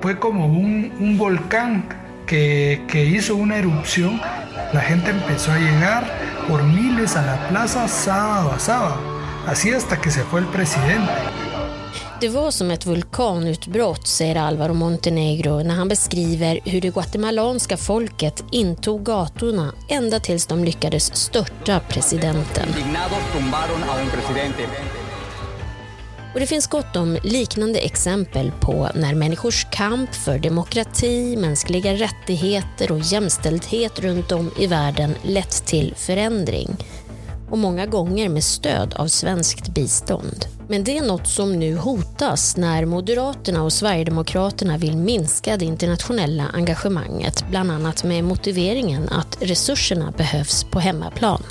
Fue como un, un volcán que, que hizo una erupción. La gente empezó a llegar por miles a la plaza sábado a sábado, así hasta que se fue el presidente. Det var som ett vulkanutbrott, säger Alvaro Montenegro när han beskriver hur det guatemalanska folket intog gatorna ända tills de lyckades störta presidenten. Och det finns gott om liknande exempel på när människors kamp för demokrati, mänskliga rättigheter och jämställdhet runt om i världen lett till förändring. Och många gånger med stöd av svenskt bistånd. Men det är något som nu hotas när Moderaterna och Sverigedemokraterna vill minska det internationella engagemanget, bland annat med motiveringen att resurserna behövs på hemmaplan.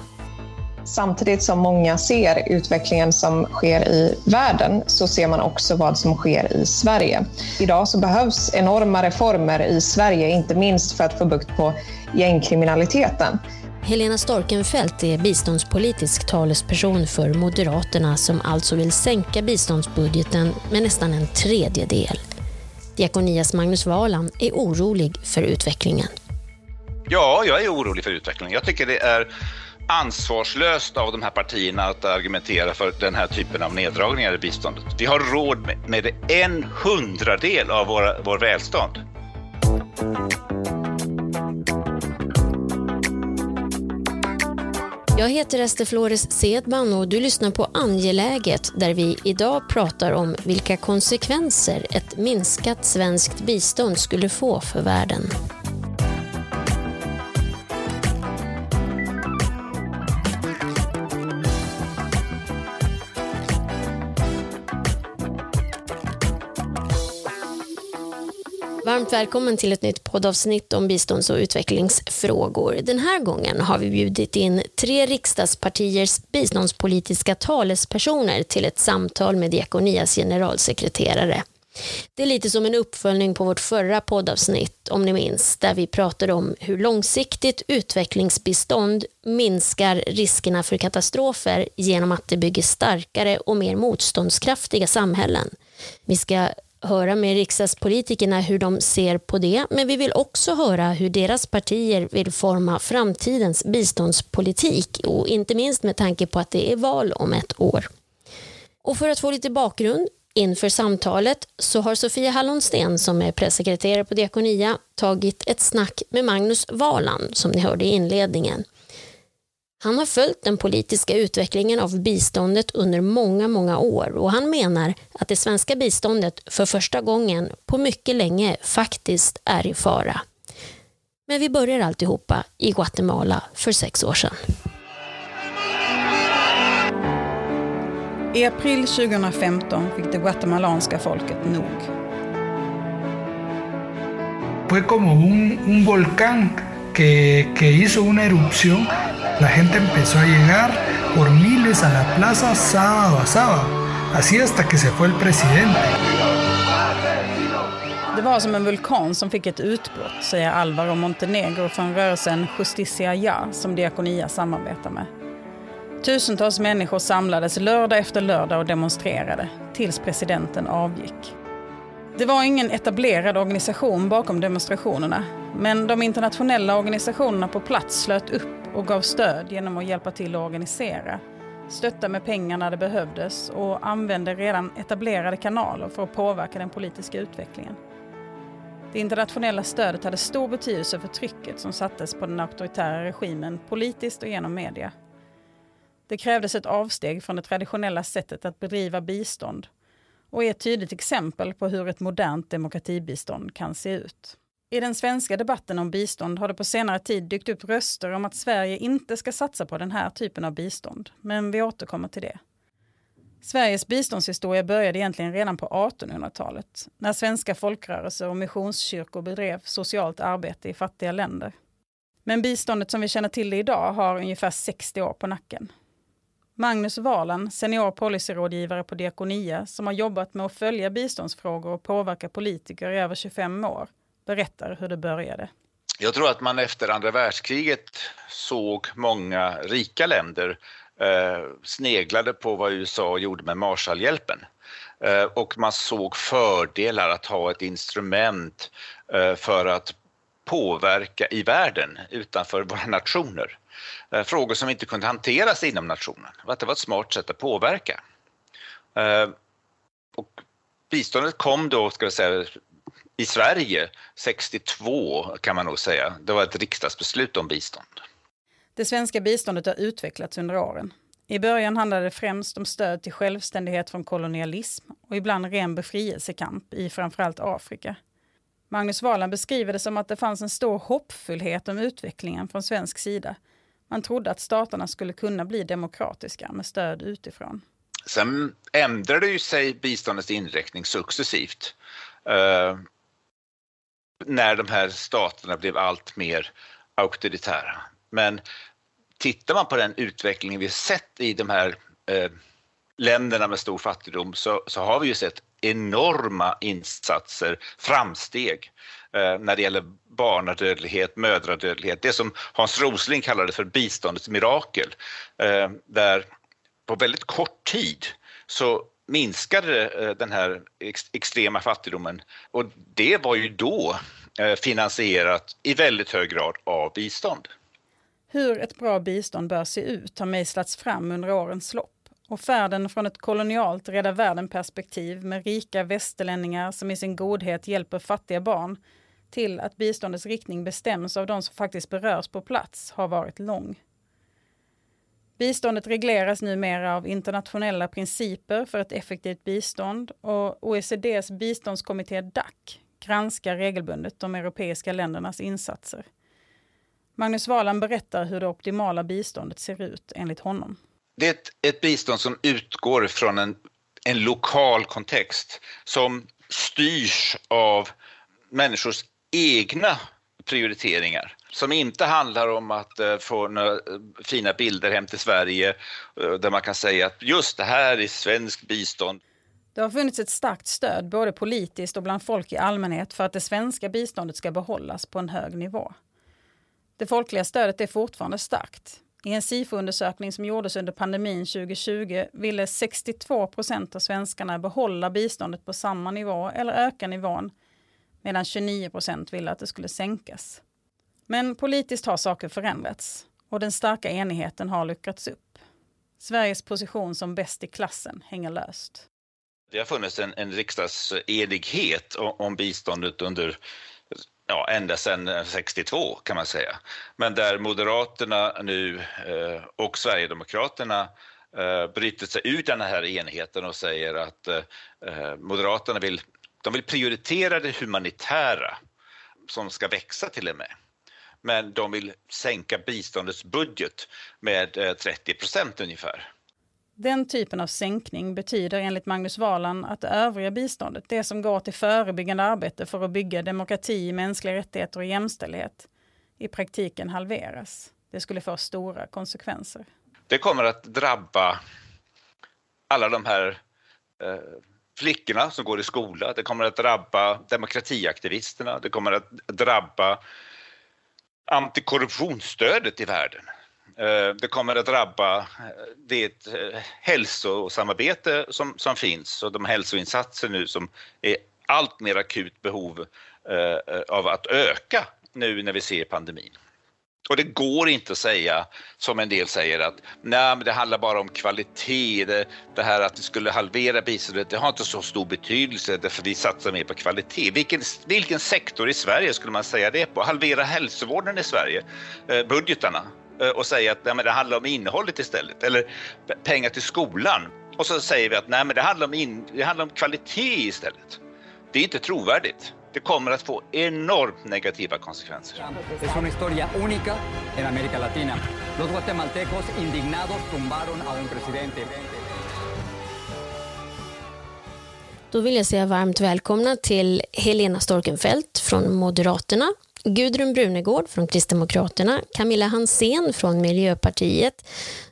Samtidigt som många ser utvecklingen som sker i världen så ser man också vad som sker i Sverige. Idag så behövs enorma reformer i Sverige, inte minst för att få bukt på gängkriminaliteten. Helena Storkenfeldt är biståndspolitisk talesperson för Moderaterna som alltså vill sänka biståndsbudgeten med nästan en tredjedel. Diakonias Magnus Valan är orolig för utvecklingen. Ja, jag är orolig för utvecklingen. Jag tycker det är ansvarslöst av de här partierna att argumentera för den här typen av neddragningar i biståndet. Vi har råd med en hundradel av våra, vår välstånd. Jag heter Ester Flores Sedman och du lyssnar på Angeläget där vi idag pratar om vilka konsekvenser ett minskat svenskt bistånd skulle få för världen. Varmt välkommen till ett nytt poddavsnitt om bistånds och utvecklingsfrågor. Den här gången har vi bjudit in tre riksdagspartiers biståndspolitiska talespersoner till ett samtal med Diakonias generalsekreterare. Det är lite som en uppföljning på vårt förra poddavsnitt, om ni minns, där vi pratade om hur långsiktigt utvecklingsbistånd minskar riskerna för katastrofer genom att det bygger starkare och mer motståndskraftiga samhällen. Vi ska höra med riksdagspolitikerna hur de ser på det, men vi vill också höra hur deras partier vill forma framtidens biståndspolitik och inte minst med tanke på att det är val om ett år. Och för att få lite bakgrund inför samtalet så har Sofia Hallonsten som är pressekreterare på Diakonia tagit ett snack med Magnus Valand som ni hörde i inledningen. Han har följt den politiska utvecklingen av biståndet under många, många år och han menar att det svenska biståndet för första gången på mycket länge faktiskt är i fara. Men vi börjar alltihopa i Guatemala för sex år sedan. I april 2015 fick det guatemalanska folket nog. Fue como un, un volcán que, que hizo una erupción La gente empezó a llegar por miles a la plaza sábado a sábado, así hasta que se fue el presidente. Det var som en vulkan som fick ett utbrott, säger Alvaro Montenegro från rörelsen Justicia Ya, som Diakonia samarbetar med. Tusentals människor samlades lördag efter lördag och demonstrerade, tills presidenten avgick. Det var ingen etablerad organisation bakom demonstrationerna, men de internationella organisationerna på plats slöt upp och gav stöd genom att hjälpa till att organisera, stötta med pengar när det behövdes och använde redan etablerade kanaler för att påverka den politiska utvecklingen. Det internationella stödet hade stor betydelse för trycket som sattes på den auktoritära regimen politiskt och genom media. Det krävdes ett avsteg från det traditionella sättet att bedriva bistånd och är ett tydligt exempel på hur ett modernt demokratibistånd kan se ut. I den svenska debatten om bistånd har det på senare tid dykt upp röster om att Sverige inte ska satsa på den här typen av bistånd, men vi återkommer till det. Sveriges biståndshistoria började egentligen redan på 1800-talet, när svenska folkrörelser och missionskyrkor bedrev socialt arbete i fattiga länder. Men biståndet som vi känner till det idag har ungefär 60 år på nacken. Magnus Valen, senior policyrådgivare på Diakonia, som har jobbat med att följa biståndsfrågor och påverka politiker i över 25 år, berättar hur det började. Jag tror att man efter andra världskriget såg många rika länder eh, sneglade på vad USA gjorde med Marshallhjälpen. Eh, och man såg fördelar att ha ett instrument eh, för att påverka i världen utanför våra nationer. Eh, frågor som inte kunde hanteras inom nationen. Att det var ett smart sätt att påverka. Eh, och biståndet kom då, ska vi säga, i Sverige 62 kan man nog säga. Det var ett riksdagsbeslut om bistånd. Det svenska biståndet har utvecklats under åren. I början handlade det främst om stöd till självständighet från kolonialism och ibland ren befrielsekamp i framförallt Afrika. Magnus Wahlen beskriver det som att det fanns en stor hoppfullhet om utvecklingen från svensk sida. Man trodde att staterna skulle kunna bli demokratiska med stöd utifrån. Sen ändrade ju sig biståndets inriktning successivt. Eh, när de här staterna blev allt mer auktoritära. Men tittar man på den utvecklingen vi sett i de här eh, länderna med stor fattigdom så, så, har vi ju sett enorma insatser, framsteg eh, när det gäller barnadödlighet, mödradödlighet, det som Hans Rosling kallade för biståndets mirakel. Eh, där på väldigt kort tid så minskade eh, den här ex extrema fattigdomen och det var ju då eh, finansierat i väldigt hög grad av bistånd. Hur ett bra bistånd bör se ut har mejslats fram under årens lopp och färden från ett kolonialt rädda världen-perspektiv med rika västerlänningar som i sin godhet hjälper fattiga barn till att biståndets riktning bestäms av de som faktiskt berörs på plats har varit lång. Biståndet regleras numera av internationella principer för ett effektivt bistånd och OECDs biståndskommitté DAC granskar regelbundet de europeiska ländernas insatser. Magnus Wahlan berättar hur det optimala biståndet ser ut enligt honom. Det är ett, ett bistånd som utgår från en, en lokal kontext som styrs av människors egna prioriteringar som inte handlar om att eh, få några eh, fina bilder hem till Sverige eh, där man kan säga att just det här är svenskt bistånd. Det har funnits ett starkt stöd både politiskt och bland folk i allmänhet för att det svenska biståndet ska behållas på en hög nivå. Det folkliga stödet är fortfarande starkt. I en SIFO-undersökning som gjordes under pandemin 2020 ville 62 procent av svenskarna behålla biståndet på samma nivå eller öka nivån, medan 29 procent ville att det skulle sänkas. Men politiskt har saker förändrats och den starka enigheten har luckrats upp. Sveriges position som bäst i klassen hänger löst. Det har funnits en, en riksdagsenighet om biståndet under ja, ända sedan eh, 62 kan man säga. Men där Moderaterna nu eh, och Sverigedemokraterna eh, bryter sig ut den här enigheten och säger att eh, eh, Moderaterna vill, de vill prioritera det humanitära som ska växa till och med. Men de vill sänka biståndets budget med eh, 30 procent ungefär. Den typen av sänkning betyder enligt Magnus Wahlan att det övriga biståndet, det som går till förebyggande arbete för att bygga demokrati, mänskliga rättigheter och jämställdhet, i praktiken halveras. Det skulle få stora konsekvenser. Det kommer att drabba alla de här eh, flickorna som går i skola. Det kommer att drabba demokratiaktivisterna. Det kommer att drabba antikorruptionsstödet i världen. Eh, det kommer att drabba eh, det eh, hälsosamarbete som, som finns och de hälsoinsatser nu som är allt mer akut behov av att öka nu när vi ser pandemin. Och det går inte att säga, som en del säger, att nej, men det handlar bara om kvalitet. Det, det här att vi skulle halvera biståndet, det har inte så stor betydelse därför vi satsar mer på kvalitet. Vilken, vilken sektor i Sverige skulle man säga det på? Halvera hälsovården i Sverige, eh, budgetarna. Eh, och säga att nej, men det handlar om innehållet istället, eller pengar till skolan. Och så säger vi att nej, men det, handlar om in, det handlar om kvalitet istället. Det är inte trovärdigt. Det kommer att få enormt negativa konsekvenser. Det är en historia unika i Amerika Latina. Los guatemaltecos indignados tumbaron a un presidente. Då vill jag säga varmt välkomna till Helena Storkenfeldt från Moderaterna Gudrun Brunegård från Kristdemokraterna, Camilla Hansén från Miljöpartiet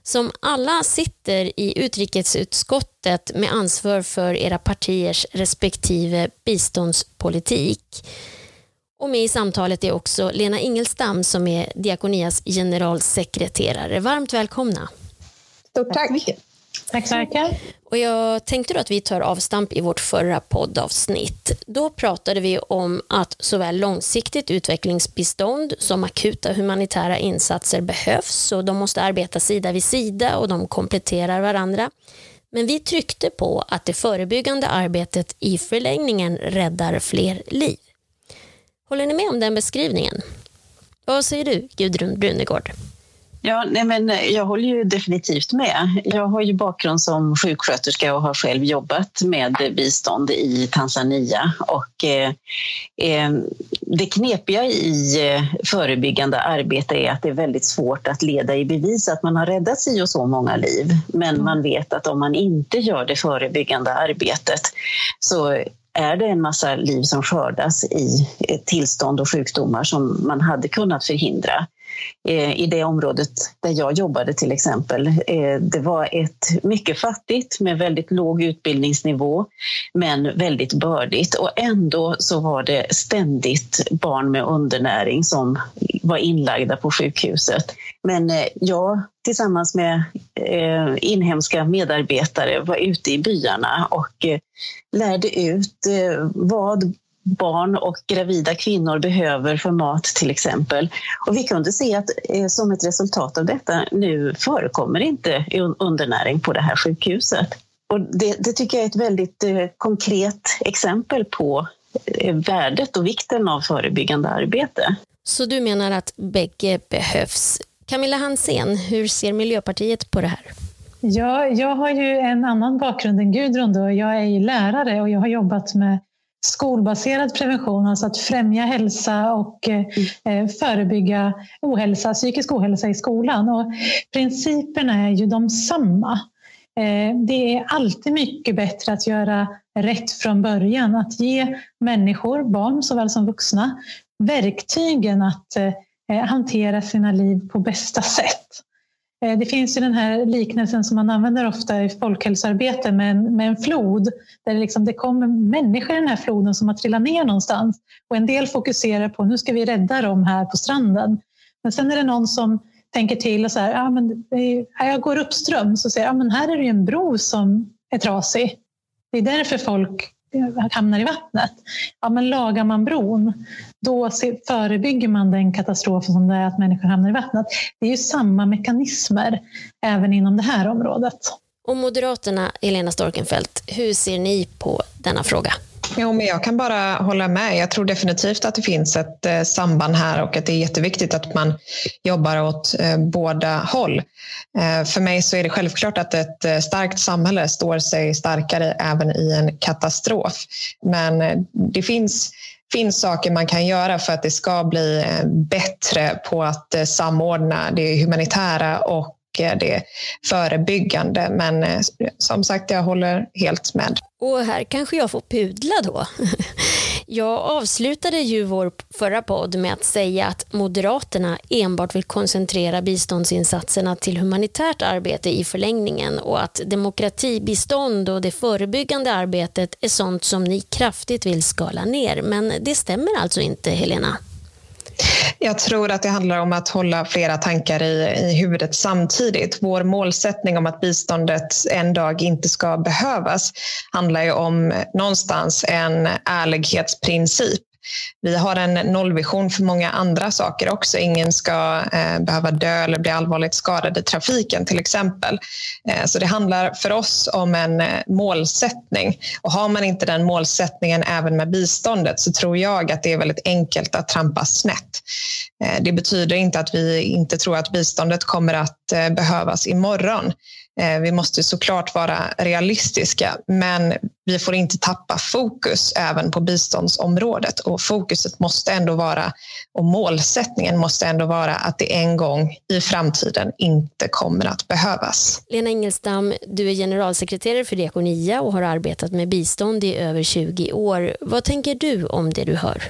som alla sitter i utrikesutskottet med ansvar för era partiers respektive biståndspolitik. Och med i samtalet är också Lena Ingelstam som är Diakonias generalsekreterare. Varmt välkomna. Stort tack. tack Tack så mycket. Och jag tänkte då att vi tar avstamp i vårt förra poddavsnitt. Då pratade vi om att såväl långsiktigt utvecklingsbistånd som akuta humanitära insatser behövs och de måste arbeta sida vid sida och de kompletterar varandra. Men vi tryckte på att det förebyggande arbetet i förlängningen räddar fler liv. Håller ni med om den beskrivningen? Vad säger du, Gudrun Brunegård? Ja, nej men jag håller ju definitivt med. Jag har ju bakgrund som sjuksköterska och har själv jobbat med bistånd i Tanzania. Och, eh, eh, det knepiga i eh, förebyggande arbete är att det är väldigt svårt att leda i bevis att man har räddat si och så många liv. Men mm. man vet att om man inte gör det förebyggande arbetet så är det en massa liv som skördas i tillstånd och sjukdomar som man hade kunnat förhindra. Eh, I det området där jag jobbade till exempel. Eh, det var ett mycket fattigt med väldigt låg utbildningsnivå men väldigt bördigt och ändå så var det ständigt barn med undernäring som var inlagda på sjukhuset. Men eh, jag tillsammans med inhemska medarbetare var ute i byarna och lärde ut vad barn och gravida kvinnor behöver för mat till exempel. Och vi kunde se att eh, som ett resultat av detta nu förekommer inte undernäring på det här sjukhuset. Och det, det tycker jag är ett väldigt eh, konkret exempel på eh, värdet och vikten av förebyggande arbete. Så du menar att bägge behövs. Camilla Hansén, hur ser Miljöpartiet på det här? Ja, jag har ju en annan bakgrund än Gudrun. Då. Jag är lärare och jag har jobbat med skolbaserad prevention, alltså att främja hälsa och mm. förebygga ohälsa, psykisk ohälsa i skolan. Och principerna är ju de samma. Eh, det är alltid mycket bättre att göra rätt från början, att ge människor, barn såväl som vuxna, verktygen att hantera sina liv på bästa sätt. Eh, det finns ju den här liknelsen som man använder ofta i folkhälsoarbete med en, med en flod. Där det, liksom, det kommer människor i den här floden som har trillat ner någonstans. Och en del fokuserar på nu ska vi rädda dem här på stranden. Men sen är det någon som tänker till och så här, ja, men jag går uppströms och säger ja, men här är det ju en bro som är trasig. Det är därför folk eh, hamnar i vattnet. Ja, men lagar man bron, då förebygger man den katastrofen som det är att människor hamnar i vattnet. Det är ju samma mekanismer även inom det här området. Och Moderaterna, Helena Storkenfeldt, hur ser ni på denna fråga? Jo, men jag kan bara hålla med. Jag tror definitivt att det finns ett eh, samband här och att det är jätteviktigt att man jobbar åt eh, båda håll. Eh, för mig så är det självklart att ett starkt samhälle står sig starkare även i en katastrof. Men det finns finns saker man kan göra för att det ska bli eh, bättre på att eh, samordna det humanitära och eh, det förebyggande. Men som sagt, jag håller helt med. Och här kanske jag får pudla då. Jag avslutade ju vår förra podd med att säga att Moderaterna enbart vill koncentrera biståndsinsatserna till humanitärt arbete i förlängningen och att demokratibistånd och det förebyggande arbetet är sånt som ni kraftigt vill skala ner. Men det stämmer alltså inte, Helena? Jag tror att det handlar om att hålla flera tankar i, i huvudet samtidigt. Vår målsättning om att biståndet en dag inte ska behövas handlar ju om någonstans en ärlighetsprincip. Vi har en nollvision för många andra saker också. Ingen ska eh, behöva dö eller bli allvarligt skadad i trafiken till exempel. Eh, så det handlar för oss om en eh, målsättning. Och har man inte den målsättningen även med biståndet så tror jag att det är väldigt enkelt att trampa snett. Eh, det betyder inte att vi inte tror att biståndet kommer att eh, behövas imorgon. Eh, vi måste såklart vara realistiska, men vi får inte tappa fokus även på biståndsområdet. Och fokuset måste ändå vara, och målsättningen måste ändå vara att det en gång i framtiden inte kommer att behövas. Lena Ingelstam, du är generalsekreterare för Diakonia och har arbetat med bistånd i över 20 år. Vad tänker du om det du hör?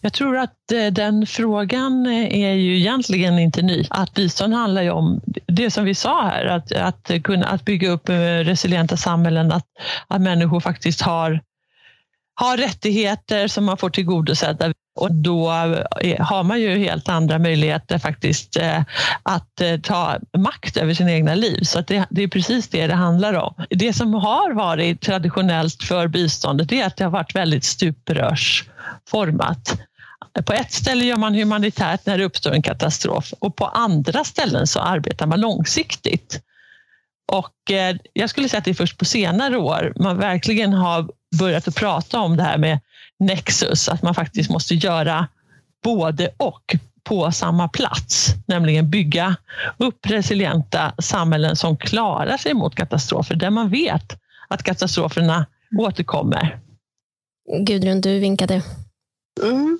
Jag tror att eh, den frågan eh, är ju egentligen inte ny. Att bistånd handlar ju om det som vi sa här, att, att, kunna, att bygga upp eh, resilienta samhällen, att, att människor faktiskt har, har rättigheter som man får tillgodosedda. Och då har man ju helt andra möjligheter faktiskt att ta makt över sina egna liv. Så det, det, är precis det det handlar om. Det som har varit traditionellt för biståndet är att det har varit väldigt stuprörsformat. På ett ställe gör man humanitärt när det uppstår en katastrof och på andra ställen så arbetar man långsiktigt. Och jag skulle säga att det är först på senare år man verkligen har börjat att prata om det här med nexus, att man faktiskt måste göra både och på samma plats, nämligen bygga upp resilienta samhällen som klarar sig mot katastrofer, där man vet att katastroferna återkommer. Gudrun, du vinkade. Mm.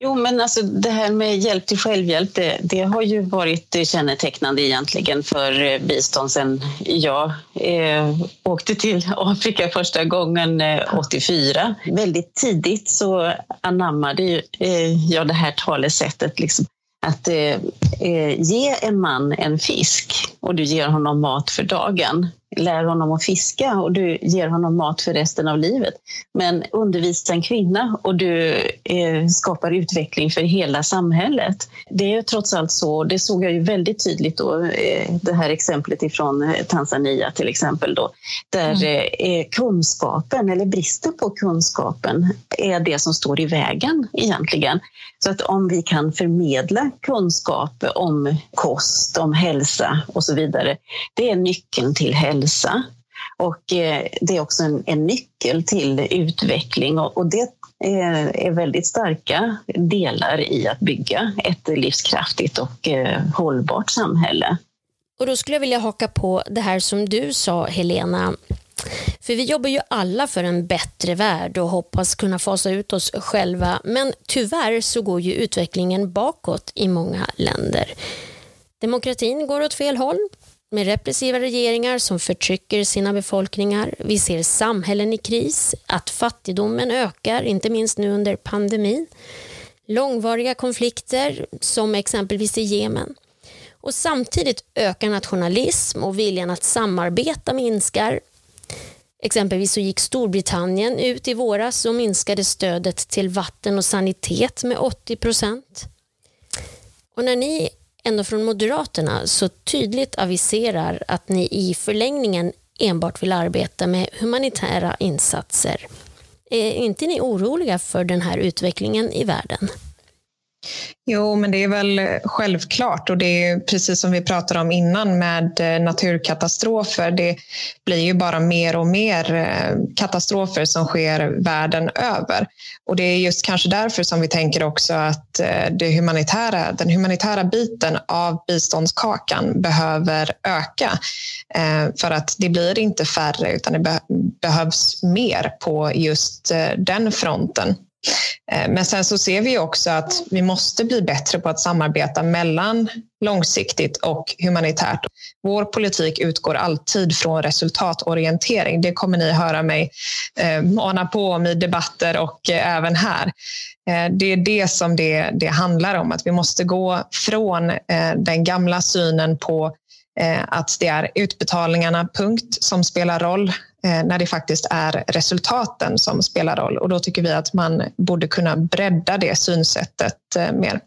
Jo, men alltså det här med hjälp till självhjälp, det, det har ju varit kännetecknande egentligen för eh, bistånd sen jag eh, åkte till Afrika första gången eh, 84. Väldigt tidigt så anammade eh, jag det här talesättet liksom, att eh, eh, ge en man en fisk och du ger honom mat för dagen lär honom att fiska och du ger honom mat för resten av livet. Men undervisa en kvinna och du eh, skapar utveckling för hela samhället. Det är trots allt så, det såg jag ju väldigt tydligt då, eh, det här exemplet ifrån eh, Tanzania till exempel då, där mm. eh, kunskapen eller bristen på kunskapen är det som står i vägen egentligen. Så att om vi kan förmedla kunskap om kost, om hälsa och så vidare, det är nyckeln till hälsa. Och eh, det är också en, en nyckel till utveckling och, och det är, är väldigt starka delar i att bygga ett livskraftigt och eh, hållbart samhälle. Och då skulle jag vilja haka på det här som du sa Helena för vi jobbar ju alla för en bättre värld och hoppas kunna fasa ut oss själva. Men tyvärr så går ju utvecklingen bakåt i många länder. Demokratin går åt fel håll med repressiva regeringar som förtrycker sina befolkningar. Vi ser samhällen i kris, att fattigdomen ökar, inte minst nu under pandemin. Långvariga konflikter som exempelvis i Jemen. Och samtidigt ökar nationalism och viljan att samarbeta minskar Exempelvis så gick Storbritannien ut i våras och minskade stödet till vatten och sanitet med 80 procent. Och när ni ändå från Moderaterna så tydligt aviserar att ni i förlängningen enbart vill arbeta med humanitära insatser. Eh, är inte ni oroliga för den här utvecklingen i världen? Jo, men det är väl eh, självklart och det är precis som vi pratade om innan med eh, naturkatastrofer. Det blir ju bara mer och mer eh, katastrofer som sker världen över. Och det är just kanske därför som vi tänker också att det humanitära, den humanitära biten av biståndskakan behöver öka. För att det blir inte färre utan det behövs mer på just den fronten. Eh, men sen så ser vi också att vi måste bli bättre på att samarbeta mellan långsiktigt och humanitärt. Vår politik utgår alltid från resultatorientering. Det kommer ni höra mig eh, mana på om i debatter och eh, även här. Det är det som det, det handlar om, att vi måste gå från den gamla synen på att det är utbetalningarna, punkt, som spelar roll Eh, när det faktiskt är resultaten som spelar roll. Och då tycker vi att man borde kunna bredda det synsättet eh, mer.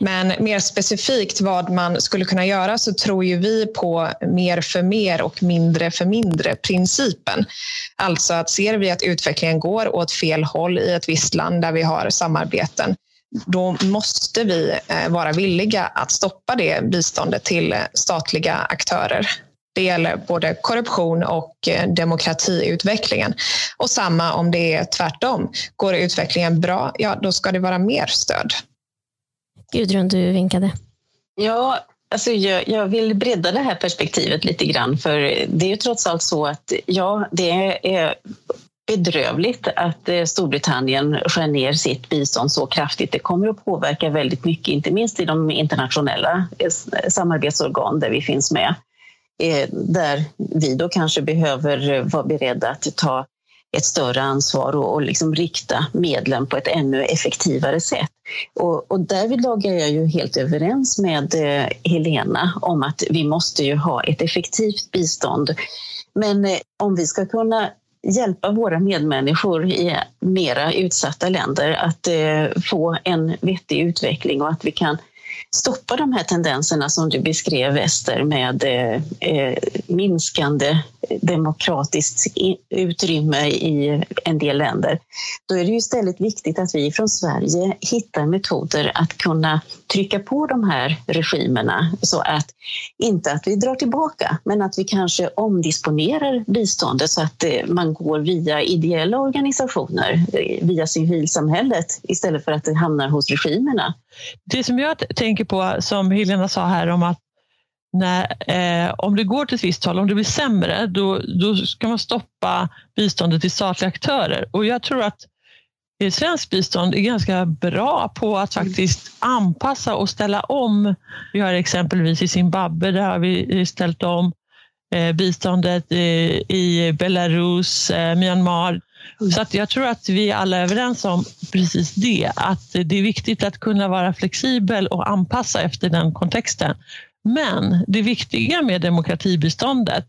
Men mer specifikt vad man skulle kunna göra så tror ju vi på mer för mer och mindre för mindre principen. Alltså att ser vi att utvecklingen går åt fel håll i ett visst land där vi har samarbeten, då måste vi eh, vara villiga att stoppa det biståndet till statliga aktörer. Det gäller både korruption och eh, demokratiutvecklingen. Och samma om det är tvärtom. Går utvecklingen bra, ja då ska det vara mer stöd. Gudrun, du vinkade. Ja, Alltså jag, jag, vill bredda det här perspektivet lite grann för det är ju trots allt så att ja, det är bedrövligt att eh, Storbritannien skär ner sitt bistånd så kraftigt. Det kommer att påverka väldigt mycket, inte minst i de internationella eh, samarbetsorgan där vi finns med. Eh, där vi då kanske behöver eh, vara beredda att ta ett större ansvar och, och liksom rikta medlen på ett ännu effektivare sätt. Och, och därvidlag är jag ju helt överens med eh, Helena om att vi måste ju ha ett effektivt bistånd. Men eh, om vi ska kunna hjälpa våra medmänniskor i mera utsatta länder att eh, få en vettig utveckling och att vi kan stoppa de här tendenserna som du beskrev, Ester, med eh, eh minskande demokratiskt utrymme i en del länder. Då är det ju istället viktigt att vi från Sverige hittar metoder att kunna trycka på de här regimerna så att inte att vi drar tillbaka, men att vi kanske omdisponerar biståndet så att eh, man går via ideella organisationer, eh, via civilsamhället istället för att det hamnar hos regimerna. Det som jag tänker på, som Helena sa här om att när, eh, om det går till ett visst håll, om det blir sämre, då, då ska man stoppa biståndet till statliga aktörer. Och jag tror att Svenskt bistånd är ganska bra på att faktiskt anpassa och ställa om. Vi har exempelvis i Zimbabwe, där har vi ställt om eh, biståndet i Belarus, eh, Myanmar. Så att jag tror att vi alla är överens om precis det, att det är viktigt att kunna vara flexibel och anpassa efter den kontexten. Men det viktiga med demokratibiståndet,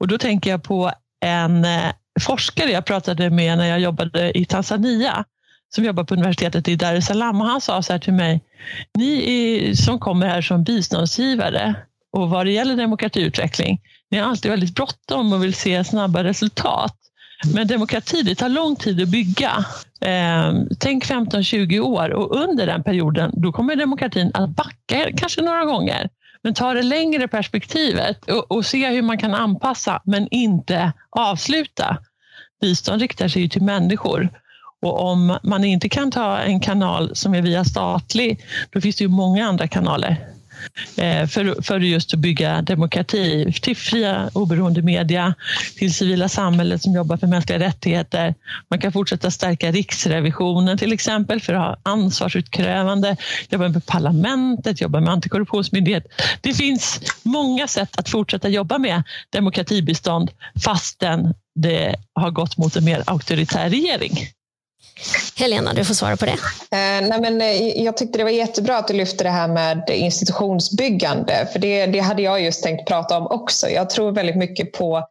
och då tänker jag på en eh, forskare jag pratade med när jag jobbade i Tanzania, som jobbar på universitetet i Dar es Salaam och han sa så här till mig, ni som kommer här som biståndsgivare och vad det gäller demokratiutveckling, ni har alltid väldigt bråttom och vill se snabba resultat. Men demokrati, det tar lång tid att bygga. Eh, tänk 15-20 år och under den perioden, då kommer demokratin att backa kanske några gånger. Men ta det längre perspektivet och, och se hur man kan anpassa men inte avsluta. Bistånd riktar sig ju till människor och om man inte kan ta en kanal som är via statlig, då finns det ju många andra kanaler Eh, för, för just att bygga demokrati, till fria oberoende media, till civila samhället som jobbar för mänskliga rättigheter. Man kan fortsätta stärka Riksrevisionen till exempel för att ha ansvarsutkrävande, jobba med parlamentet, jobba med antikorruptionsmyndighet. Det finns många sätt att fortsätta jobba med demokratibistånd fastän det har gått mot en mer auktoritär regering. Helena, du får svara på det. Eh, nej men, eh, jag tyckte det var jättebra att du lyfte det här med institutionsbyggande. För det, det hade jag just tänkt prata om också. Jag tror väldigt mycket på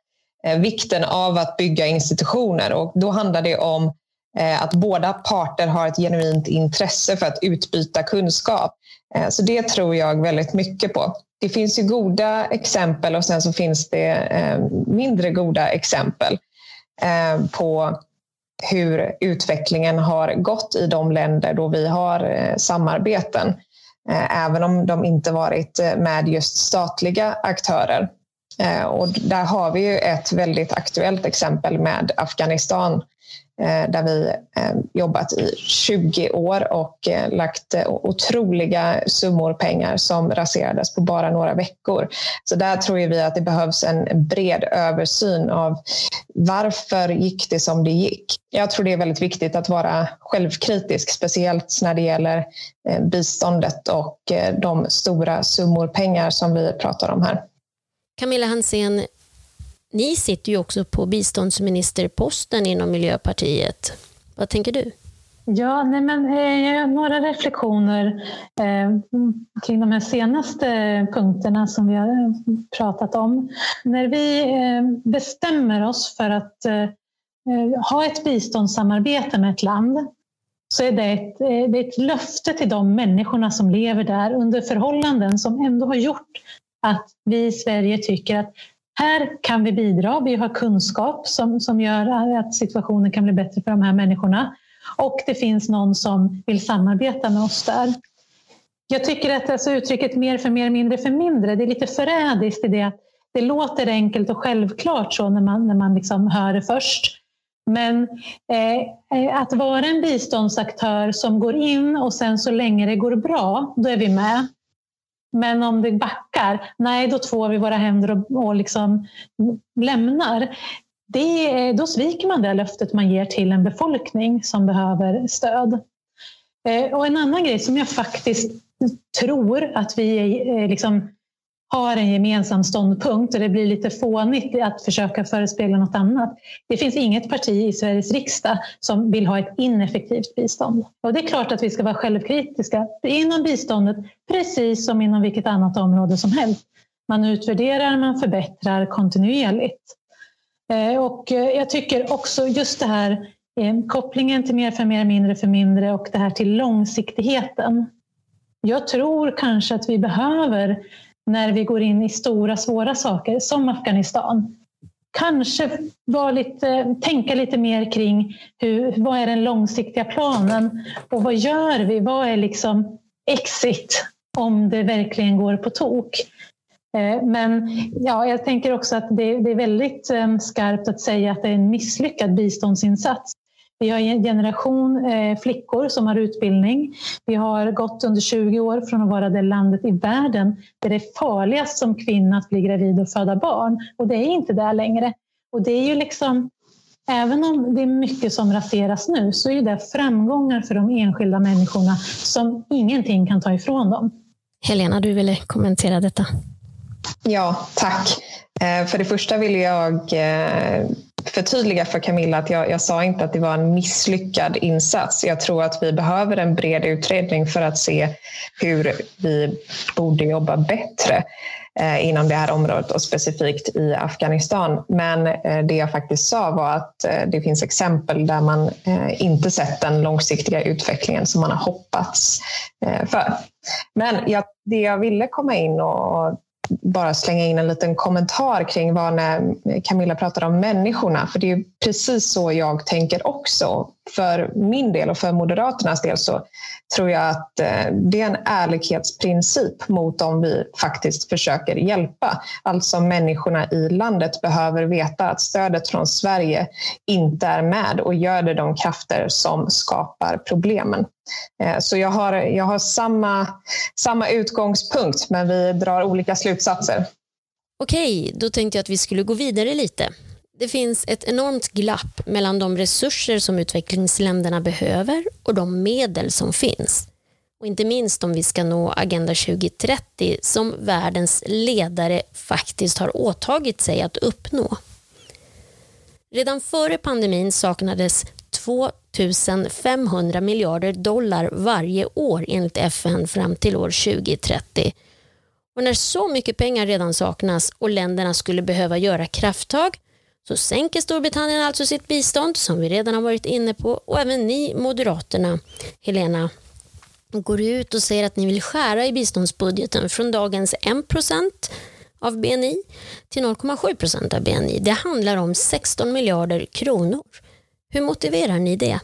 eh, vikten av att bygga institutioner. Och då handlar det om eh, att båda parter har ett genuint intresse för att utbyta kunskap. Eh, så det tror jag väldigt mycket på. Det finns ju goda exempel och sen så finns det eh, mindre goda exempel eh, på hur utvecklingen har gått i de länder då vi har eh, samarbeten. Eh, även om de inte varit eh, med just statliga aktörer. Och där har vi ju ett väldigt aktuellt exempel med Afghanistan Eh, där vi eh, jobbat i 20 år och eh, lagt otroliga summor pengar som raserades på bara några veckor. Så där tror vi att det behövs en bred översyn av varför gick det som det gick? Jag tror det är väldigt viktigt att vara självkritisk, speciellt när det gäller biståndet och de stora summor pengar som vi pratar om här. Camilla Hansén, ni sitter ju också på biståndsministerposten inom Miljöpartiet. Vad tänker du? Ja, nej men, eh, några reflektioner eh, kring de här senaste punkterna som vi har pratat om. När vi eh, bestämmer oss för att eh, eh ha ett biståndssamarbete med ett land så är det ett, eh, det är ett löfte till de människorna som lever där under förhållanden som ändå har gjort att vi i Sverige tycker att här kan vi bidra. Vi har kunskap som, som gör att situationen kan bli bättre för de här människorna. Och det finns någon som vill samarbeta med oss där. Jag tycker att alltså uttrycket mer för mer, mindre för mindre, det är lite förrädiskt i det att det låter enkelt och självklart så när man, när man liksom hör det först. Men eh, eh att vara en biståndsaktör som går in och sen så länge det går bra, då är vi med. Men om det backar, nej då tvår vi våra händer och, och liksom lämnar. Det, då sviker man det löftet man ger till en befolkning som behöver stöd. Eh, och en annan grej som jag faktiskt tror att vi eh, liksom har en gemensam ståndpunkt och det blir lite fånigt att försöka förespegla något annat. Det finns inget parti i Sveriges riksdag som vill ha ett ineffektivt bistånd. Och det är klart att vi ska vara självkritiska inom biståndet, precis som inom vilket annat område som helst. Man utvärderar, man förbättrar kontinuerligt. Eh, och eh, jag tycker också just det här eh, kopplingen till mer för mer, mindre för mindre och det här till långsiktigheten. Jag tror kanske att vi behöver, när vi går in i stora svåra saker som Afghanistan, kanske var lite, tänka lite mer kring hur, vad är den långsiktiga planen och vad gör vi? Vad är liksom exit om det verkligen går på tok? Eh, men ja, jag tänker också att det, är väldigt ehm, skarpt att säga att det är en misslyckad biståndsinsats. Vi har en generation eh, flickor som har utbildning. Vi har gått under 20 år från att vara det landet i världen där det är farligast som kvinna att bli gravid och föda barn. Och det är inte där längre. Och det är ju liksom, även om det är mycket som raseras nu så är det framgångar för de enskilda människorna som ingenting kan ta ifrån dem. Helena, du ville kommentera detta. Ja, tack. Eh, för det första vill jag eh, förtydliga för Camilla att jag, jag sa inte att det var en misslyckad insats. Jag tror att vi behöver en bred utredning för att se hur vi borde jobba bättre eh, inom det här området och specifikt i Afghanistan. Men eh, det jag faktiskt sa var att eh, det finns exempel där man eh, inte sett den långsiktiga utvecklingen som man har hoppats eh, för. Men jag, det jag ville komma in och bara slänga in en liten kommentar kring vad när Camilla pratar om människorna. För det är precis så jag tänker också. För min del och för Moderaternas del så tror jag att eh, det är en ärlighetsprincip mot dem vi faktiskt försöker hjälpa. Alltså människorna i landet behöver veta att stödet från Sverige inte är med och gör det de krafter som skapar problemen. Eh, så jag har, jag har samma, samma utgångspunkt men vi drar olika slutsatser. Okej, då tänkte jag att vi skulle gå vidare lite. Det finns ett enormt glapp mellan de resurser som utvecklingsländerna behöver och de medel som finns. Och inte minst om vi ska nå Agenda 2030 som världens ledare faktiskt har åtagit sig att uppnå. Redan före pandemin saknades 2 500 miljarder dollar varje år enligt FN fram till år 2030. Och när så mycket pengar redan saknas och länderna skulle behöva göra krafttag så sänker Storbritannien alltså sitt bistånd som vi redan har varit inne på och även ni Moderaterna, Helena, går ut och säger att ni vill skära i biståndsbudgeten från dagens 1% av BNI till 0,7% av BNI. Det handlar om 16 miljarder kronor. Hur motiverar ni det?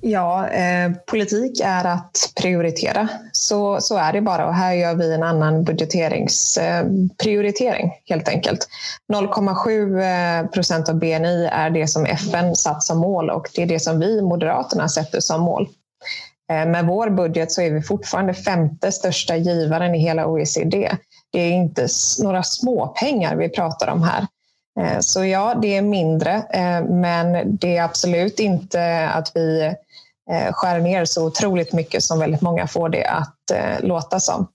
Ja, eh, politik är att prioritera. Så, så är det bara och här gör vi en annan budgeteringsprioritering eh, helt enkelt. 0,7 eh, procent av BNI är det som FN satt som mål och det är det som vi Moderaterna sätter som mål. Eh, med vår budget så är vi fortfarande femte största givaren i hela OECD. Det är inte några småpengar vi pratar om här. Eh, så ja, det är mindre, eh, men det är absolut inte att vi Eh, skär ner så otroligt mycket som väldigt många får det att låta som.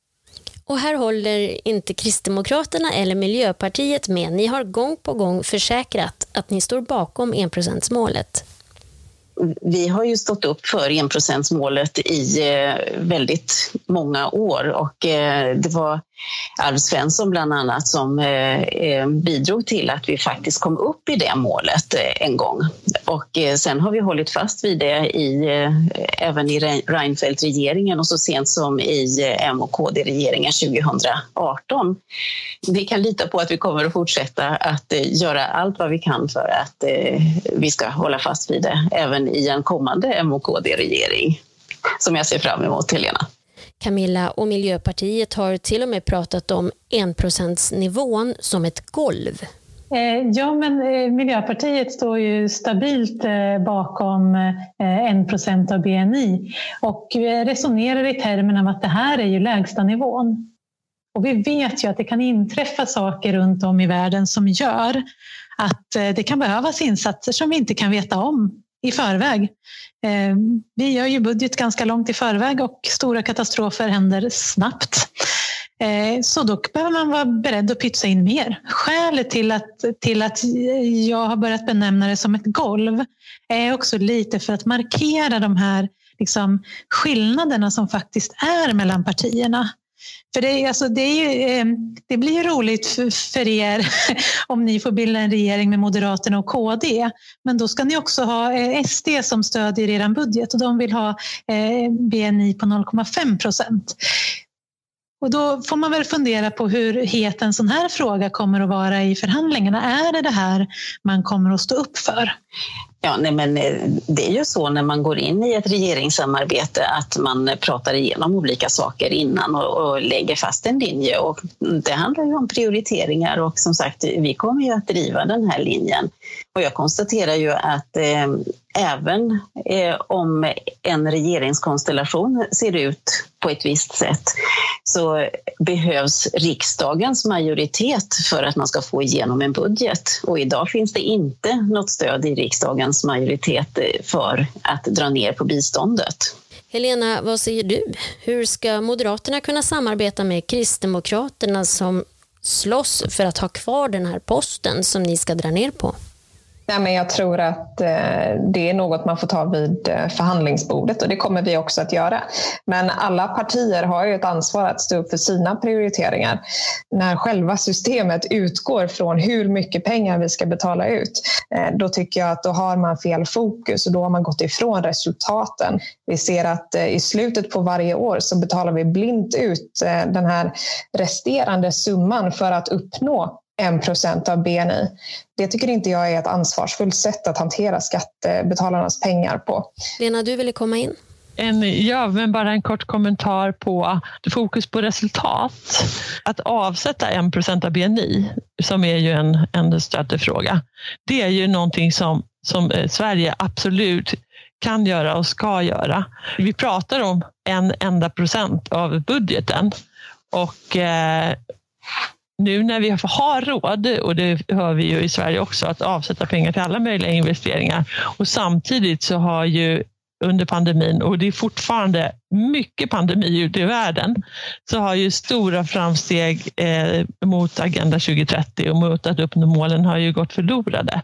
Och här håller inte Kristdemokraterna eller Miljöpartiet med. Ni har gång på gång försäkrat att ni står bakom enprocentsmålet vi har ju stått upp för enprocentsmålet i väldigt många år och det var Alf Svensson bland annat som eh, eh, bidrog till att vi faktiskt kom upp i det målet eh, en gång. Och eh, sen har vi hållit fast vid det i, även i Reinfeldt-regeringen och så sent som i M och KD-regeringen 2018. Vi kan lita på att vi kommer att fortsätta att göra allt vad vi kan för att vi ska hålla fast vid det även i en kommande M och KD-regering som jag ser fram emot, Helena. Camilla och Miljöpartiet har till och med pratat om enprocentsnivån som ett golv. Eh, ja, men eh, Miljöpartiet står ju stabilt eh, bakom 1 procent av BNI och resonerar i termen av att det här är ju lägsta nivån. Och vi vet ju att det kan inträffa saker runt om i världen som gör att det kan behövas insatser som vi inte kan veta om i förväg. Eh, vi gör ju budget ganska långt i förväg och stora katastrofer händer snabbt. Eh, så då behöver man vara beredd att pytsa in mer. Skälet till att, till att jag har börjat benämna det som ett golv är också lite för att markera de här liksom, skillnaderna som faktiskt är mellan partierna. För det, alltså, det, är ju, ehm, det blir ju roligt för, er om ni får bilda en regering med Moderaterna och KD. Men då ska ni också ha eh, SD som stödjer er budget och de vill ha eh, BNI på 0,5 procent. Och då får man väl fundera på hur het en sån här fråga kommer att vara i förhandlingarna. Är det det här man kommer att stå upp för? Ja, nej, men eh, det är ju så när man går in i ett regeringssamarbete att man pratar igenom olika saker innan och, och lägger fast en linje. Och det handlar ju om prioriteringar och som sagt, vi kommer ju att driva den här linjen. Och jag konstaterar ju att eh, även eh, om en regeringskonstellation ser ut på ett visst sätt så behövs riksdagens majoritet för att man ska få igenom en budget. Och idag finns det inte något stöd i riksdagens majoritet eh, för att dra ner på biståndet. Helena, vad säger du? Hur ska Moderaterna kunna samarbeta med Kristdemokraterna som slåss för att ha kvar den här posten som ni ska dra ner på? Nej, men jag tror att eh, det är något man får ta vid eh, förhandlingsbordet och det kommer vi också att göra. Men alla partier har ju ett ansvar att stå upp för sina prioriteringar. När själva systemet utgår från hur mycket pengar vi ska betala ut, eh, då tycker jag att då har man fel fokus och då har man gått ifrån resultaten. Vi ser att i slutet på varje år så betalar vi blint ut den här resterande summan för att uppnå 1 procent av BNI. Det tycker inte jag är ett ansvarsfullt sätt att hantera skattebetalarnas pengar på. Lena, du ville komma in. En, ja, men bara en kort kommentar på fokus på resultat. Att avsätta 1 procent av BNI, som är ju en, en stöttefråga, det är ju någonting som, som eh, Sverige absolut kan göra och ska göra. Vi pratar om en enda procent av budgeten och eh, nu när vi har råd, och det hör vi ju i Sverige också, att avsätta pengar till alla möjliga investeringar. Och samtidigt så har ju under pandemin och det är fortfarande mycket pandemi ute i världen så har ju stora framsteg eh, mot Agenda 2030 och mot att uppnå målen har ju gått förlorade.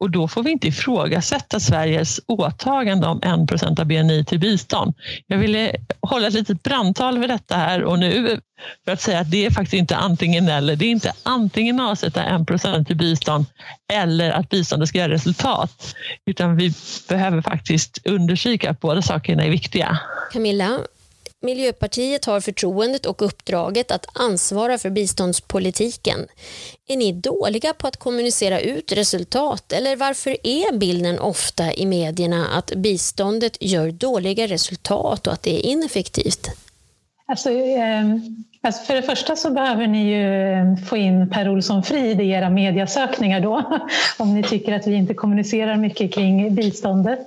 Och då får vi inte ifrågasätta Sveriges åtagande om 1 av BNI till bistånd. Jag ville hålla ett litet brandtal för detta här och nu för att säga att det är faktiskt inte antingen eller. Det är inte antingen att avsätta 1 till bistånd eller att biståndet ska göra resultat. Utan vi behöver faktiskt undersöka att båda sakerna är viktiga. Camilla, Miljöpartiet har förtroendet och uppdraget att ansvara för biståndspolitiken. Är ni dåliga på att kommunicera ut resultat eller varför är bilden ofta i medierna att biståndet gör dåliga resultat och att det är ineffektivt? Alltså, eh, alltså för det första så behöver ni ju ehm, få in Per Olsson Frid i era mediasökningar då, om ni tycker att vi inte kommunicerar mycket kring biståndet.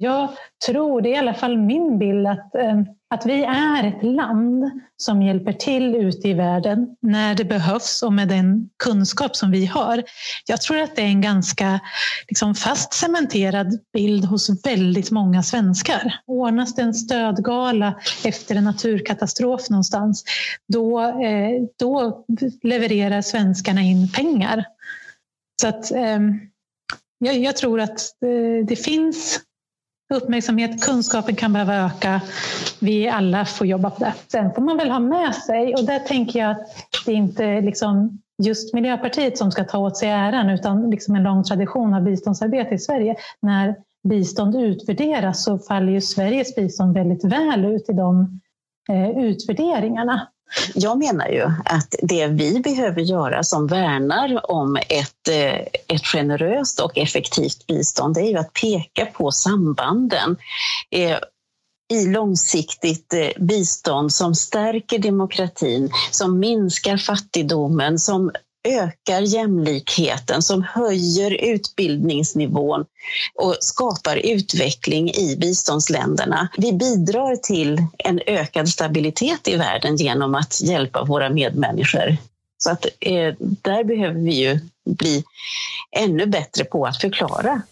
Jag tror, det är i alla fall min bild, att, eh, att vi är ett land som hjälper till ute i världen när det behövs och med den kunskap som vi har. Jag tror att det är en ganska liksom, fast cementerad bild hos väldigt många svenskar. Ordnas det en stödgala efter en naturkatastrof någonstans, då, eh, då levererar svenskarna in pengar. Så att, eh, jag, jag tror att eh, det finns uppmärksamhet, kunskapen kan behöva öka. Vi alla får jobba på det. Sen får man väl ha med sig, och där tänker jag att det inte är liksom just Miljöpartiet som ska ta åt sig äran, utan liksom en lång tradition av biståndsarbete i Sverige. När bistånd utvärderas så faller ju Sveriges bistånd väldigt väl ut i de eh, utvärderingarna. Jag menar ju att det vi behöver göra som värnar om ett, eh, ett generöst och effektivt bistånd, det är ju att peka på sambanden eh, i långsiktigt eh, bistånd som stärker demokratin, som minskar fattigdomen, som ökar jämlikheten, som höjer utbildningsnivån och skapar utveckling i biståndsländerna. Vi bidrar till en ökad stabilitet i världen genom att hjälpa våra medmänniskor. Så att eh, där behöver vi ju bli ännu bättre på att förklara.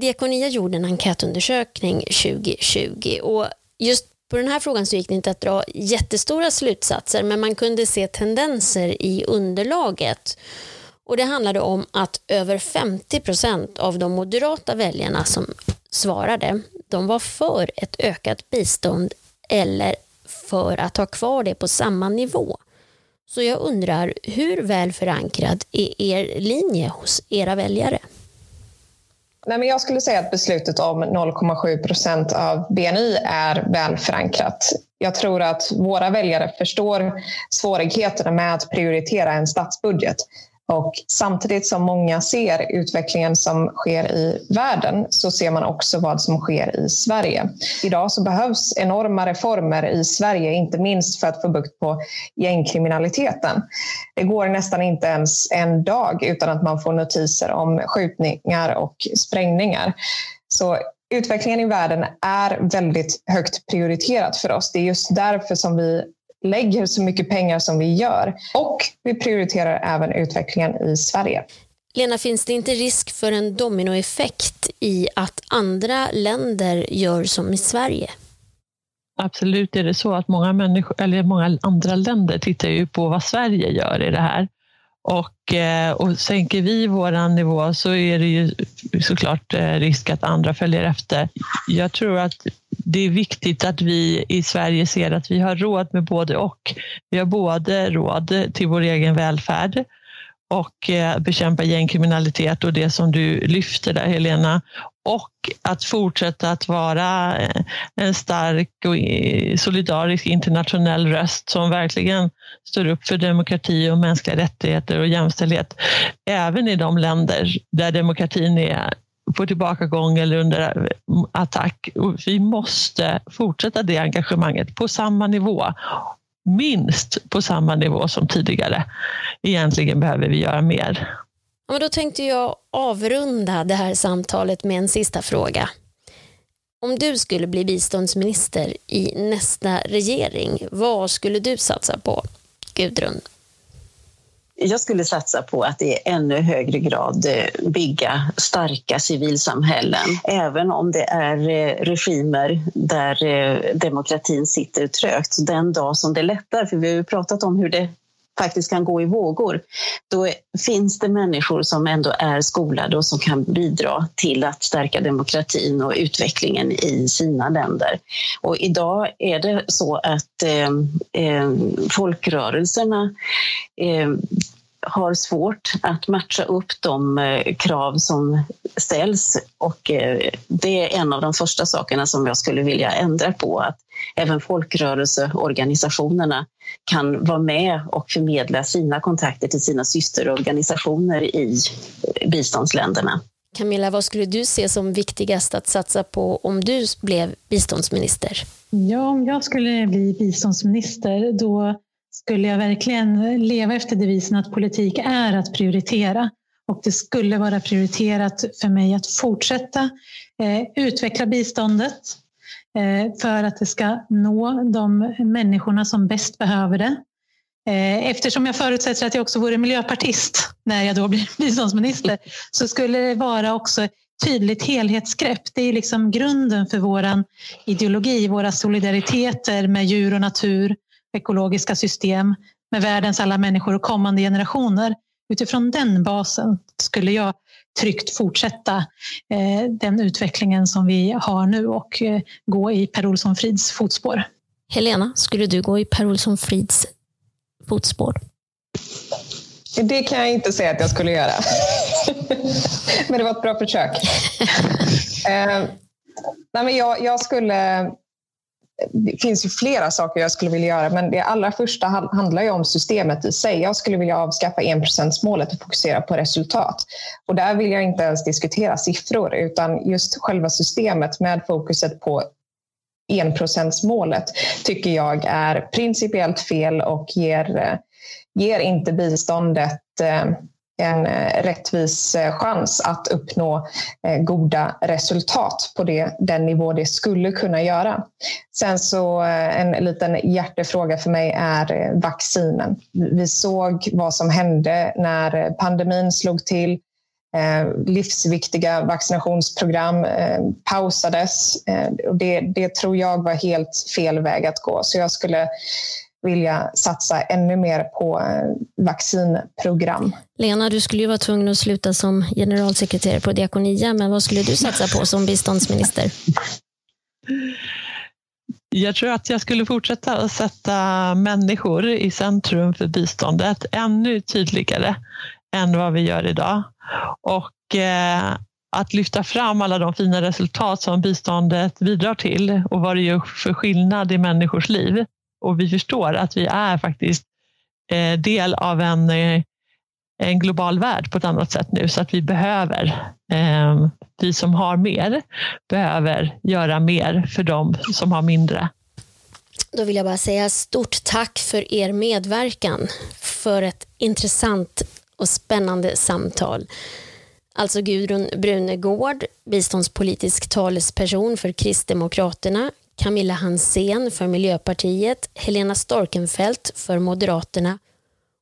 Diakonia gjorde en enkätundersökning 2020 och just på den här frågan så gick det inte att dra jättestora slutsatser men man kunde se tendenser i underlaget. Och Det handlade om att över 50 procent av de moderata väljarna som svarade, de var för ett ökat bistånd eller för att ha kvar det på samma nivå. Så jag undrar, hur väl förankrad är er linje hos era väljare? Nej, men jag skulle säga att beslutet om 0,7 procent av BNI är väl förankrat. Jag tror att våra väljare förstår svårigheterna med att prioritera en statsbudget. Och samtidigt som många ser utvecklingen som sker i världen så ser man också vad som sker i Sverige. Idag så behövs enorma reformer i Sverige, inte minst för att få bukt på gängkriminaliteten. Det går nästan inte ens en dag utan att man får notiser om skjutningar och sprängningar. Så utvecklingen i världen är väldigt högt prioriterat för oss. Det är just därför som vi lägger så mycket pengar som vi gör. Och vi prioriterar även utvecklingen i Sverige. Lena, finns det inte risk för en dominoeffekt i att andra länder gör som i Sverige? Absolut är det så att många, människor, eller många andra länder tittar ju på vad Sverige gör i det här. Och, eh, och sänker vi vår nivå så är det ju såklart eh, risk att andra följer efter. Jag tror att det är viktigt att vi i Sverige ser att vi har råd med både och. Vi har både råd till vår egen välfärd och eh, bekämpa gängkriminalitet och det som du lyfter där Helena. Och att fortsätta att vara eh, en stark och eh, solidarisk internationell röst som verkligen står upp för demokrati och mänskliga rättigheter och jämställdhet. Även i de länder där demokratin är på tillbakagång eller under attack. Vi måste fortsätta det engagemanget på samma nivå minst på samma nivå som tidigare. Egentligen behöver vi göra mer. Ja, men då tänkte jag avrunda det här samtalet med en sista fråga. Om du skulle bli biståndsminister i nästa regering, vad skulle du satsa på? Gudrun? Jag skulle satsa på att i ännu högre grad eh, bygga starka civilsamhällen. Även om det är eh, regimer där eh, demokratin sitter trögt. Den dag som det lättar, för vi har ju pratat om hur det faktiskt kan gå i vågor, då finns det människor som ändå är skolade och som kan bidra till att stärka demokratin och utvecklingen i sina länder. Och idag är det så att eh, eh, folkrörelserna eh, har svårt att matcha upp de eh, krav som ställs och eh, det är en av de första sakerna som jag skulle vilja ändra på. Att även folkrörelseorganisationerna kan vara med och förmedla sina kontakter till sina systerorganisationer i biståndsländerna. Camilla, vad skulle du se som viktigast att satsa på om du blev biståndsminister? Ja, om jag skulle bli biståndsminister då skulle jag verkligen leva efter devisen att politik är att prioritera. Och det skulle vara prioriterat för mig att fortsätta eh, utveckla biståndet eh, för att det ska nå de människorna som bäst behöver det. Eh, eftersom jag förutsätter att jag också vore miljöpartist när jag då blir biståndsminister så skulle det vara också ett tydligt helhetsgrepp. Det är liksom grunden för vår ideologi, våra solidariteter med djur och natur ekologiska system med världens alla människor och kommande generationer. Utifrån den basen skulle jag tryggt fortsätta eh, den utvecklingen som vi har nu och eh, gå i Per Olsson Frids fotspår. Helena, skulle du gå i Per Olsson Frids fotspår? Det kan jag inte säga att jag skulle göra. men det var ett bra försök. eh, nej men jag, jag skulle det finns ju flera saker jag skulle vilja göra, men det allra första handlar ju om systemet i sig. Jag skulle vilja avskaffa enprocentsmålet och fokusera på resultat. Och där vill jag inte ens diskutera siffror, utan just själva systemet med fokuset på enprocentsmålet tycker jag är principiellt fel och ger, eh, ger inte biståndet eh, en eh, rättvis eh, chans att uppnå eh, goda resultat på det, den nivå det skulle kunna göra. Sen så en liten hjärtefråga för mig är vaccinen. Vi såg vad som hände när pandemin slog till. livsviktiga vaccinationsprogram pausades. det, det tror jag var helt fel väg att gå. Så jag skulle vilja satsa ännu mer på eh, vaccinprogram. Lena, du skulle ju vara tvungen att sluta som generalsekreterare på Diakonia, men vad skulle du satsa på som biståndsminister? Jag tror att jag skulle fortsätta att sätta människor i centrum för biståndet ännu tydligare än vad vi gör idag. Och eh, att lyfta fram alla de fina resultat som biståndet bidrar till och vad det gör för skillnad i människors liv. Och vi förstår att vi är faktiskt eh, del av en, eh, en global värld på ett annat sätt nu så att vi behöver, ehm, vi som har mer, behöver göra mer för de som har mindre. Då vill jag bara säga stort tack för er medverkan för ett intressant och spännande samtal. Alltså Gudrun Brunegård, biståndspolitisk talesperson för Kristdemokraterna, Camilla Hansén för Miljöpartiet, Helena Storkenfeldt för Moderaterna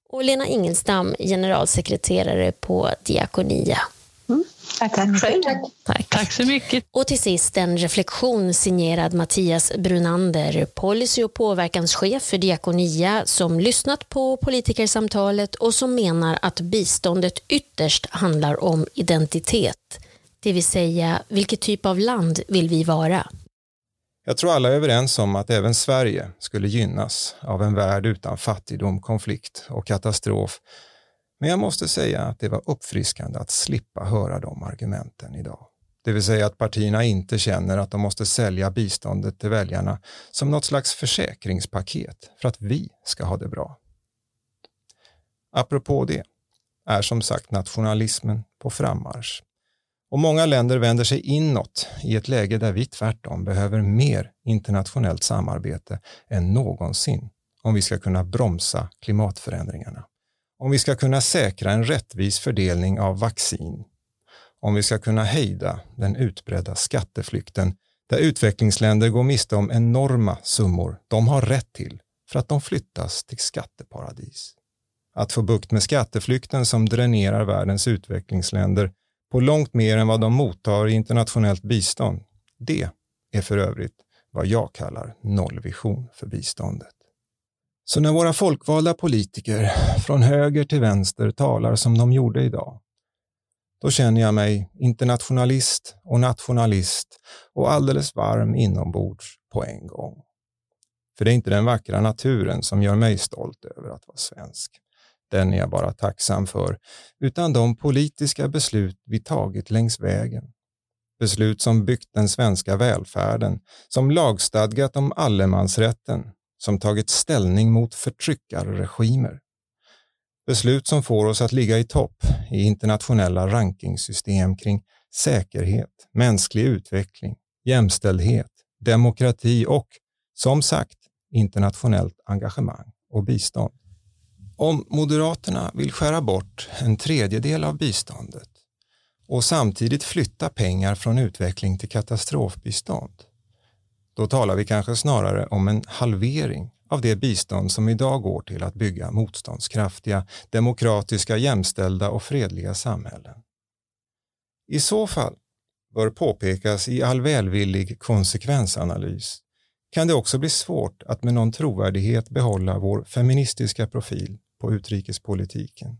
och Lena Ingelstam, generalsekreterare på Diakonia. Mm. Tack, tack själv. Tack. Tack så mycket. Och till sist en reflektion signerad Mattias Brunander, policy och påverkanschef för Diakonia som lyssnat på politikersamtalet och som menar att biståndet ytterst handlar om identitet. Det vill säga, vilket typ av land vill vi vara? Jag tror alla är överens om att även Sverige skulle gynnas av en värld utan fattigdom, konflikt och katastrof men jag måste säga att det var uppfriskande att slippa höra de argumenten idag. Det vill säga att partierna inte känner att de måste sälja biståndet till väljarna som något slags försäkringspaket för att vi ska ha det bra. Apropå det är som sagt nationalismen på frammarsch. Och många länder vänder sig inåt i ett läge där vi tvärtom behöver mer internationellt samarbete än någonsin om vi ska kunna bromsa klimatförändringarna om vi ska kunna säkra en rättvis fördelning av vaccin, om vi ska kunna hejda den utbredda skatteflykten där utvecklingsländer går miste om enorma summor de har rätt till för att de flyttas till skatteparadis. Att få bukt med skatteflykten som dränerar världens utvecklingsländer på långt mer än vad de mottar i internationellt bistånd, det är för övrigt vad jag kallar nollvision för biståndet. Så när våra folkvalda politiker från höger till vänster talar som de gjorde idag, då känner jag mig internationalist och nationalist och alldeles varm inombords på en gång. För det är inte den vackra naturen som gör mig stolt över att vara svensk. Den är jag bara tacksam för, utan de politiska beslut vi tagit längs vägen. Beslut som byggt den svenska välfärden, som lagstadgat om allemansrätten, som tagit ställning mot förtryckarregimer. Beslut som får oss att ligga i topp i internationella rankingsystem kring säkerhet, mänsklig utveckling, jämställdhet, demokrati och, som sagt, internationellt engagemang och bistånd. Om Moderaterna vill skära bort en tredjedel av biståndet och samtidigt flytta pengar från utveckling till katastrofbistånd, då talar vi kanske snarare om en halvering av det bistånd som idag går till att bygga motståndskraftiga, demokratiska, jämställda och fredliga samhällen. I så fall bör påpekas i all välvillig konsekvensanalys kan det också bli svårt att med någon trovärdighet behålla vår feministiska profil på utrikespolitiken.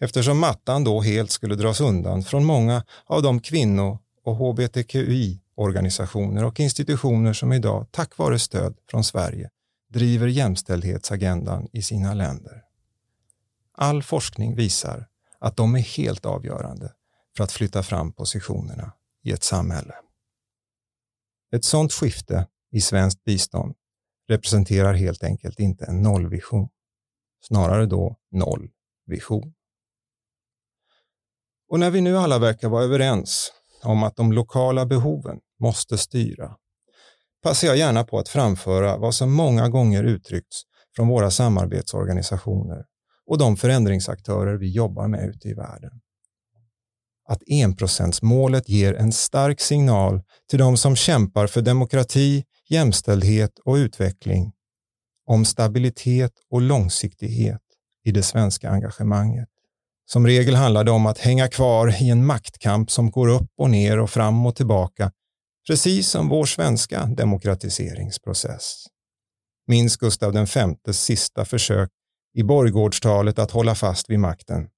Eftersom mattan då helt skulle dras undan från många av de kvinno och hbtqi organisationer och institutioner som idag, tack vare stöd från Sverige, driver jämställdhetsagendan i sina länder. All forskning visar att de är helt avgörande för att flytta fram positionerna i ett samhälle. Ett sådant skifte i svenskt bistånd representerar helt enkelt inte en nollvision, snarare då noll vision. Och när vi nu alla verkar vara överens om att de lokala behoven måste styra passar jag gärna på att framföra vad som många gånger uttryckts från våra samarbetsorganisationer och de förändringsaktörer vi jobbar med ute i världen. Att enprocentsmålet ger en stark signal till de som kämpar för demokrati, jämställdhet och utveckling om stabilitet och långsiktighet i det svenska engagemanget. Som regel handlar det om att hänga kvar i en maktkamp som går upp och ner och fram och tillbaka precis som vår svenska demokratiseringsprocess. Minns Gustav Vs sista försök i borggårdstalet att hålla fast vid makten.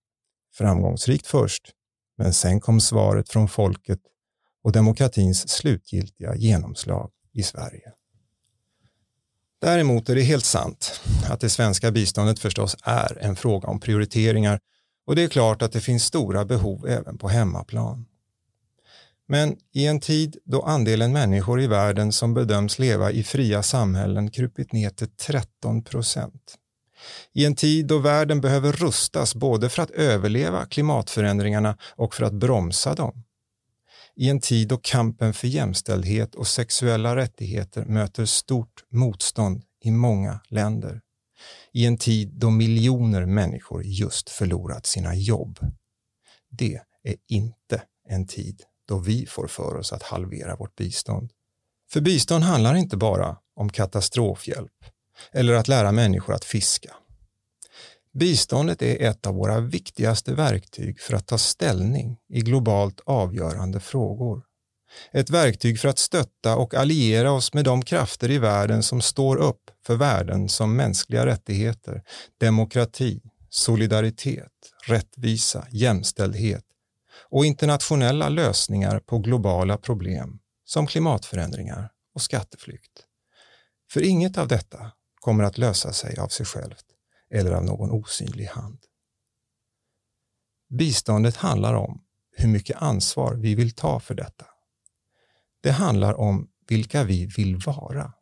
Framgångsrikt först, men sen kom svaret från folket och demokratins slutgiltiga genomslag i Sverige. Däremot är det helt sant att det svenska biståndet förstås är en fråga om prioriteringar och det är klart att det finns stora behov även på hemmaplan. Men i en tid då andelen människor i världen som bedöms leva i fria samhällen krupit ner till 13 procent. I en tid då världen behöver rustas både för att överleva klimatförändringarna och för att bromsa dem. I en tid då kampen för jämställdhet och sexuella rättigheter möter stort motstånd i många länder. I en tid då miljoner människor just förlorat sina jobb. Det är inte en tid då vi får för oss att halvera vårt bistånd. För bistånd handlar inte bara om katastrofhjälp eller att lära människor att fiska. Biståndet är ett av våra viktigaste verktyg för att ta ställning i globalt avgörande frågor. Ett verktyg för att stötta och alliera oss med de krafter i världen som står upp för värden som mänskliga rättigheter, demokrati, solidaritet, rättvisa, jämställdhet och internationella lösningar på globala problem som klimatförändringar och skatteflykt. För inget av detta kommer att lösa sig av sig självt eller av någon osynlig hand. Biståndet handlar om hur mycket ansvar vi vill ta för detta. Det handlar om vilka vi vill vara.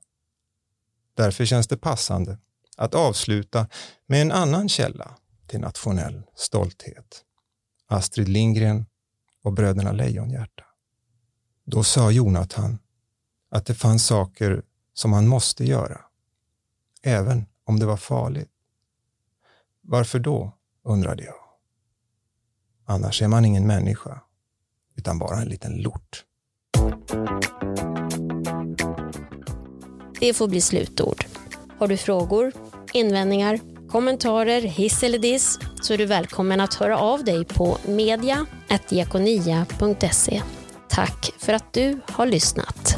Därför känns det passande att avsluta med en annan källa till nationell stolthet. Astrid Lindgren och bröderna Lejonhjärta. Då sa Jonathan att det fanns saker som han måste göra, även om det var farligt. Varför då, undrade jag. Annars är man ingen människa, utan bara en liten lort. Det får bli slutord. Har du frågor, invändningar, kommentarer, hiss eller diss så är du välkommen att höra av dig på media.diakonia.se. Tack för att du har lyssnat.